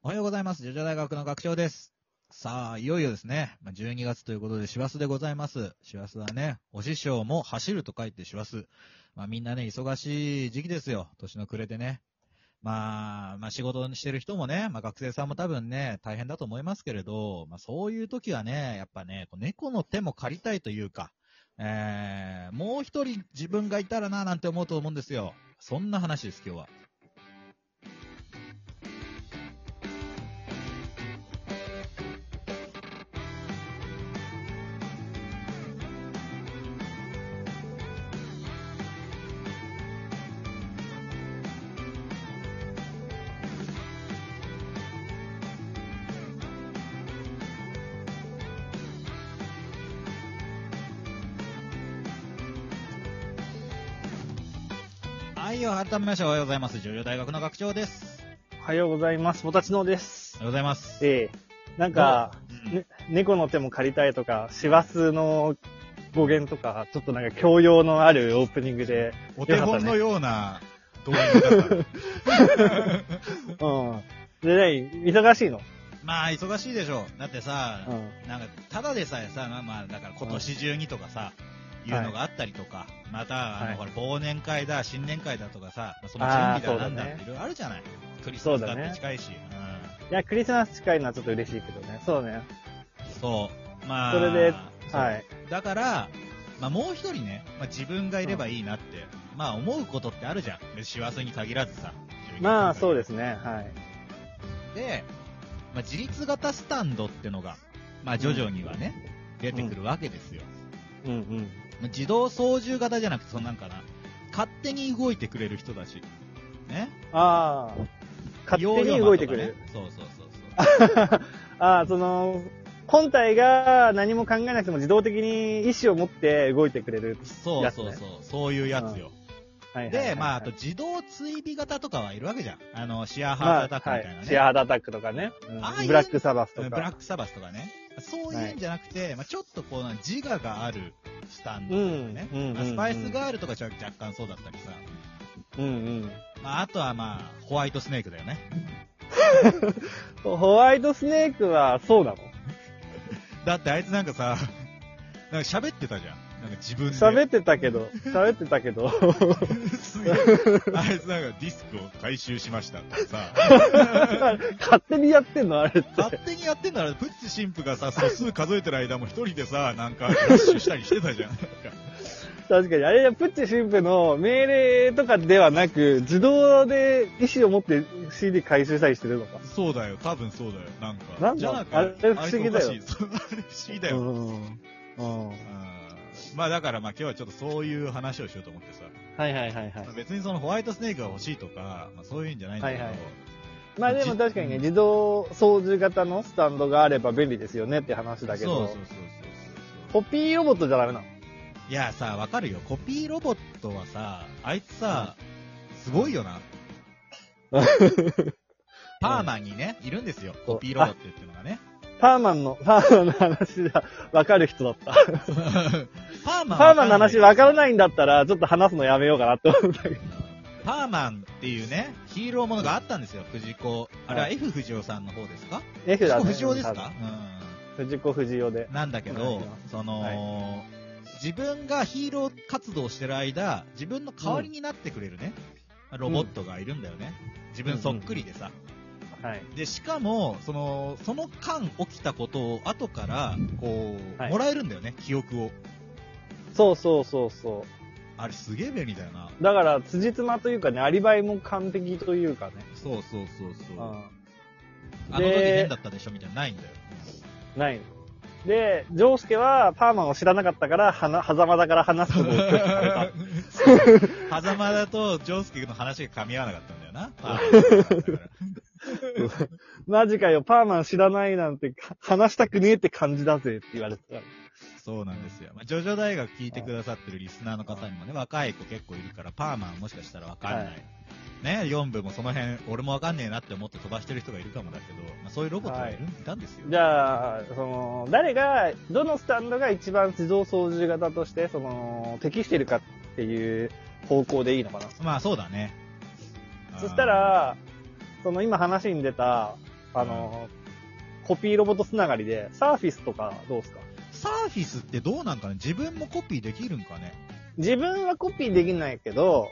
おはようございます。ジョジョ大学の学長です。さあ、いよいよですね。ま12月ということで、師走でございます。師走はね、お師匠も走ると書いて師走。まあみんなね、忙しい時期ですよ。年の暮れでね。まあ、まあ仕事にしてる人もね、まあ学生さんも多分ね、大変だと思いますけれど、まあそういう時はね、やっぱね、猫の手も借りたいというか、えー、もう一人自分がいたらななんて思うと思うんですよ。そんな話です、今日は。はい、改めましておはようございます。女優大学の学長です。おはようございます。もたちのですお。はようございます。ええなんか、うんね、猫の手も借りたいとか、師走の語源とか、ちょっとなんか教養のあるオープニングで、お手本のような動画だった。うん。で、ね、忙しいの？まあ、忙しいでしょう。だってさ、うん。なんか、ただでさえさ、まあまあ、だから今年中にとかさ、いうのがあったりとか、また、あの、はいほら、忘年会だ、新年会だとかさ、その準備だなんだっていろいろあるじゃない。クリスマスだって近いし。いや、クリスマス近いのはちょっと嬉しいけどね。そうね。うん。そう。まあ、それではい。だから、まあ、もう一人ね、まあ、自分がいればいいなって、まあ、思うことってあるじゃん。師走に限らずさ。まあ、そうでですね。はい。で、まあ、自立型スタンドってのが、まあ、徐々にはね、出てくるわけですよ。うんうん。まあ自動操縦型じゃなくて、そのなんかな、勝手に動いてくれる人たち。ね？ああ、勝手に動いてくれる。ねそうそうそうそう。ああ、その、本体が何も考えなくても自動的に意思を持って動いてくれる。そうそうそう、そういうやつよ。はいはいはいはいで、まあ、あと、自動追尾型とかはいるわけじゃん。あの、シアーハートアタックみたいなね。はい、シェアハードアタックとかね。うんああいうブラックサバスとか。ブラックサバスとかね。そういうんじゃなくて、まあ、ちょっとこう、自我があるスタンドとかね。うんうんうんうんまあスパイスガールとかじゃ若干そうだったりさ。うんうん。まあ、あとはまあ、ホワイトスネークだよね。ホワイトスネークはそうなの？だってあいつなんかさ、なんか喋ってたじゃん。なんか自分で。喋ってたけど、喋ってたけど。すげえ。あいつなんかディスクを回収しましたってさ。勝手にやってんのあれって。勝手にやってんなら、プッチ神父がさ、素数数えてる間も一人でさ、なんか、ラッシュしたりしてたじゃん。なんか確かに。あれ、プッチ神父の命令とかではなく、自動で意思を持って CD 回収したりしてるのか。そうだよ、多分そうだよ。なんか。なんだ？じゃなくあれ不思議だよあれ不思議だよ。うん。うん。うんまあだからまあ今日はちょっとそういう話をしようと思ってさ。はいはいはいはいまあ。別にそのホワイトスネークが欲しいとか、まあそういうんじゃないんだけど、はいはいまあでも確かにね、自動操縦型のスタンドがあれば便利ですよねって話だけど、そうそうそうそうコピーロボットじゃダメなの？いやさ、わかるよ。コピーロボットはさ、あいつさ、すごいよな。パーマンにね、いるんですよ。そうコピーロボットっていうのがね。パーマンの、パーマンの話がわかる人だった。パーマンパーマンの話わからい。ないんだったら、ちょっと話すのやめようかなって思ったけど。パーマンっていうね、ヒーローものがあったんですよ、藤子。あれはは F 藤尾さんの方ですか？F だね。藤尾ですか？藤子不二雄でうん。。なんだけどその、は自分がヒーロー活動してる間、自分の代わりになってくれるね、ロボットがいるんだよね。自分そっくりでさ。はい。で、しかも、その、その間起きたことを後から、こう、はいもらえるんだよね、記憶を。そうそうそうそあれすげえ便利だよな。う。だから、辻褄というかね、アリバイも完璧というかね。そうそうそうそう。うん。あの時変だったでしょみたいなのないんだよ。ないの。で、ジョースケはパーマンを知らなかったから、はな、狭間だから話すことを拒否された。狭間だと、ジョースケの話が噛み合わなかったんだよな。マジかよ、パーマン知らないなんて、か話したくねえって感じだぜって言われてた。そうなんですよ。まあ、ジョジョ大学聞いてくださってるリスナーの方にもね、若い子結構いるから、パーマンもしかしたらわかんない。はいね、4部もその辺、俺もわかんねえなって思って飛ばしてる人がいるかもだけど、まあ、そういうロボットがいる、い、たんですよ。じゃあ、その、誰が、どのスタンドが一番自動操縦型として、その、適してるかっていう方向でいいのかな。まあそうだね。そしたら、その今話に出た、あの、コピーロボットつながりで、サーフィスとかどうですか？サーフィスってどうなんかね？自分もコピーできるんかね？自分はコピーできないけど、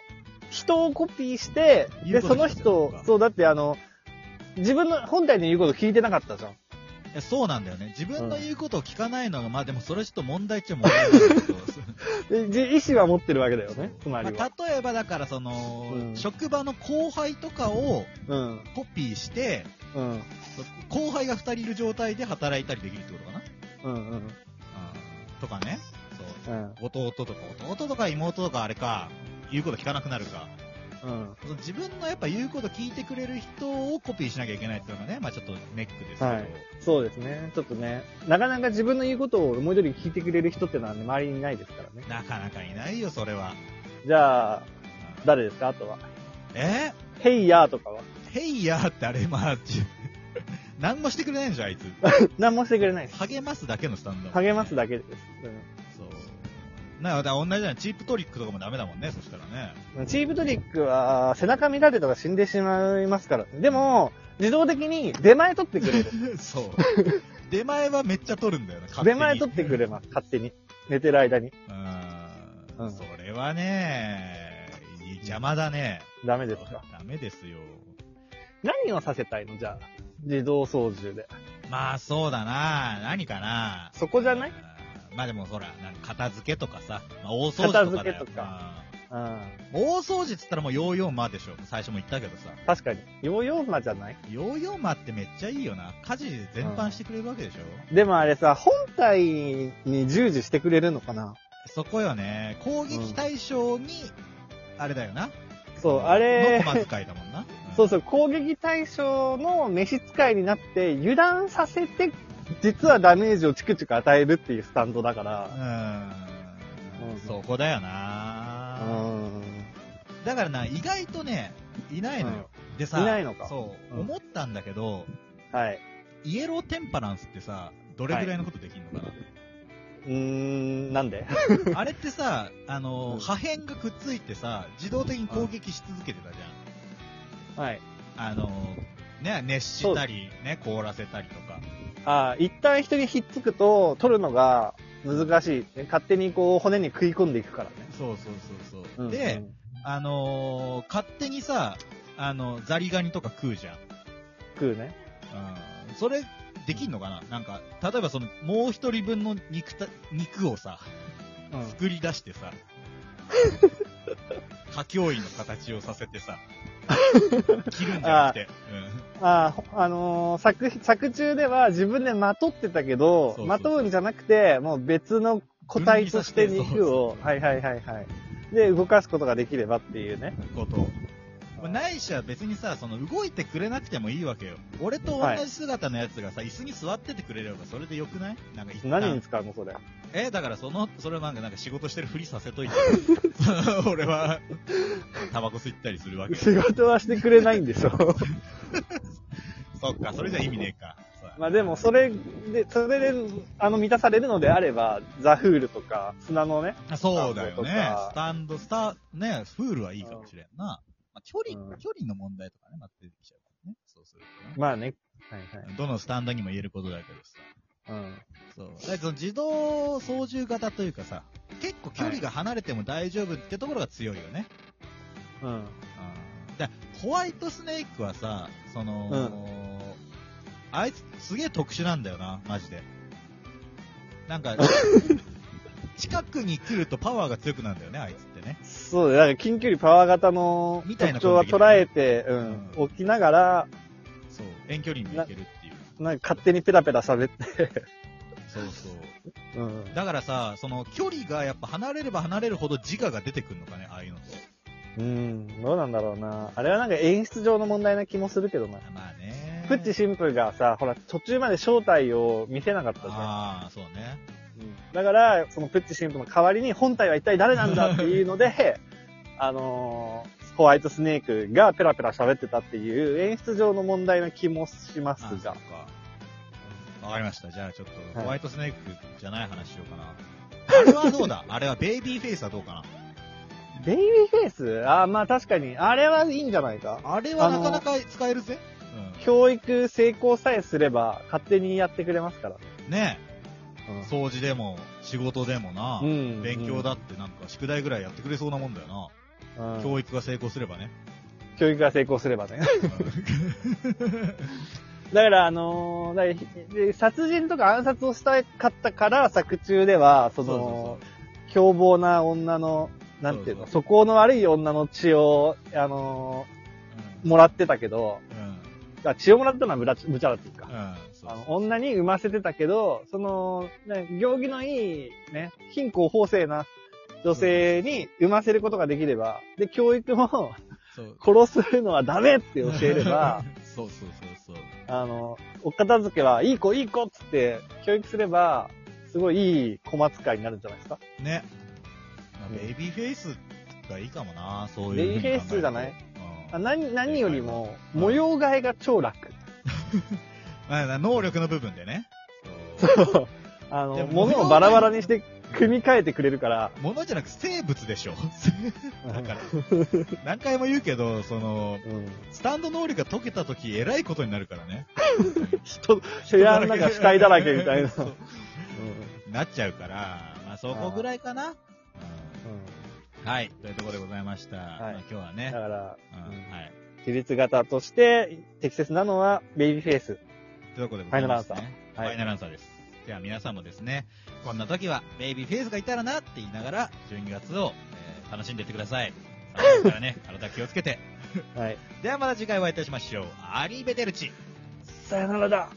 人をコピーして、で、その人そう、だってあの、自分の本体の言うこと聞いてなかったじゃん。いやそうなんだよね。自分の言うことを聞かないのが、まあでもそれはちょっと問題っちゃ問題なんだけど、でじ意思は持ってるわけだよね、つまりまは。あ例えばだからその、うん職場の後輩とかをうん。コピーして、うん。後輩が2人いる状態で働いたりできるってことかな、うん。うん。うん、とかね。そう。うん。弟とか、弟とか妹とかあれか、言うこと聞かなくなるか。うん。その自分のやっぱ言うこと聞いてくれる人をコピーしなきゃいけないっていうのがね、まあちょっとネックですけど。はいそうですね。ちょっとね、なかなか自分の言うことを思い通りに聞いてくれる人ってのはね、周りにいないですからね。なかなかいないよ、それは。じゃあ、うん誰ですか？あとは。え？ヘイヤーとかは？ヘイヤーってあれ、まあ、ち 何もしてくれないんでしょ、あいつ。何もしてくれないです。励ますだけのスタンド。励ますだけです。そう。なだ同じじゃん。チープトリックとかもダメだもんね、そしたらね。うんチープトリックは背中見られたら死んでしまいますから。でも、自動的に出前取ってくれる。そう。出前はめっちゃ取るんだよな、出前取ってくれます、勝手に。寝てる間に。うんそれはね、邪魔だね。ダメですかダメですよ。何をさせたいの？じゃあ。自動操縦で。まあそうだな何かなそこじゃない？まあでもほら、なんか片付けとかさ、まあ、大掃除とかだよ片付けとかうん。うん大掃除っつったらもうヨーヨーマでしょ。最初も言ったけどさ。確かに。ヨーヨーマじゃない？ヨーヨーマってめっちゃいいよな。家事全般してくれるわけでしょ。でもあれさ、本体に従事してくれるのかな？そこよね。攻撃対象に、あれだよな。そう、あれの、駒使いだもんな。そうそう、攻撃対象の召使いになって油断させて、実はダメージをチクチク与えるっていうスタンドだから。うん。うんそこだような。ん。だからな、意外とね、いないのよ。でさ、いないのかそう、うん思ったんだけど、はい。イエローテンパランスってさ、どれぐらいのことできるのかな、うーん、なんで？あれってさ、あの、うん破片がくっついてさ、自動的に攻撃し続けてたじゃん。はい。あの、ね、熱したり、ね、凍らせたりとか。ああ、一旦人にひっつくと、取るのが難しい。ね勝手にこう、骨に食い込んでいくからね。そうそうそうそう。うんで、、あのー勝手にさ、あの、ザリガニとか食うじゃん。食うね。うん。それ、できんのかな？なんか、例えばその、もう一人分の肉た、肉をさ、うん。作り出してさ、歌教員の形をさせてさ、切るんじゃなくて、ああ、ほあのー作、作中では自分でまとってたけど、まとうんじゃなくて、もう別の個体として肉を、そうそうはいはいはいはい。で、動かすことができればっていうね。うん、こと。まあないしは別にさ、その動いてくれなくてもいいわけよ。俺と同じ姿のやつがさ、椅子に座っててくれればそれでよくない？なんか一旦何に使うのそれ？え、だからその、それなんかなんか仕事してるふりさせといて。俺は、タバコ吸ったりするわけ。仕事はしてくれないんでしょ。そっか、それじゃ意味ねえか。まあでも、それで、それで、あの、満たされるのであれば、ザフールとか、砂のね、あそうだよね。ススタンド、スター、ね、フールはいいかもしれんな。まあ、距離、うん距離の問題とかね、まあ、出てきちゃうからね。そうするとね。まあね。はいはい。どのスタンドにも言えることだけどさ。うん。そう。だその自動操縦型というかさ、結構距離が離れても大丈夫ってところが強いよね。うん。うん。で、ホワイトスネークはさ、その、あいつすげえ特殊なんだよな、マジで。なんか、近くに来るとパワーが強くなるんだよね、あいつね。そうだよ。だから近距離パワー型の特徴は捉えて、ううんん。置きながら、そう。遠距離にも行けるっていう。なんか勝手にペラペラ喋って。そうそう。うん。だからさ、その距離がやっぱ離れれば離れるほど自我が出てくるのかね、ああいうのって。うん。どうなんだろうな。あれはなんか演出上の問題な気もするけどな。まあね。プッチ神父がさ、ほら、途中まで正体を見せなかったじゃん。ああ、そうね。うんだから、そのプッチ神父の代わりに本体は一体誰なんだっていうので、あのーホワイトスネークがペラペラ喋ってたっていう演出上の問題な気もしますが。か。わかりました。じゃあちょっと、はいホワイトスネークじゃない話しようかな。あれはどうだ？あれはベイビーフェイスはどうかな？ベイビーフェイス？あーまあ確かに、あれはいいんじゃないか？あれはなかなか使えるぜ。うん教育成功さえすれば、勝手にやってくれますからね。ねうん掃除でも、仕事でもな、うん勉強だってなんか宿題ぐらいやってくれそうなもんだよな。うん教育が成功すればね。教育が成功すればね。だから、あのーだからで殺人とか暗殺をしたかったから、作中では、その、凶暴な女の、なんていうの、そう素行の悪い女の血を、あのうんーもらってたけど、うん。あ血をもらったのは無茶無茶だっていうか。うん。そうあの女に産ませてたけど、その、ね行儀のいい、ね、貧困法制な女性に産ませることができれば、で、教育もそう。殺すのはダメって教えれば、そうそうそうそう。あの、お片付けはいい子いい子っつって教育すれば、すごいいい小扱いになるんじゃないですかね。まあベイビーフェイスがいいかもな、そういう。ベイビーフェイスじゃない？何、何よりも、うん模様替えが超楽。まあ、能力の部分でね。そう。あの、物をバラバラにして組み替えてくれるから。物じゃなく生物でしょ。だから、何回も言うけど、その、うん。スタンド能力が解けた時、えらいことになるからね。人、部屋の中視界だらけみたいな。そうなっちゃうから、まあそこぐらいかな。はい。というところでございました。いまあ今日はね。だから、うんはい。自立型として適切なのはベイビーフェイス。というところでございます、ね。ファイナルアンサーはいファイナルアンサーです。では皆さんもですね、こんな時はベイビーフェイスがいたらなって言いながら、12月を、えー楽しんでいってください。寒いからね、体気をつけて。はい。ではまた次回お会いいたしましょう。アリーベデルチ。さよならだ。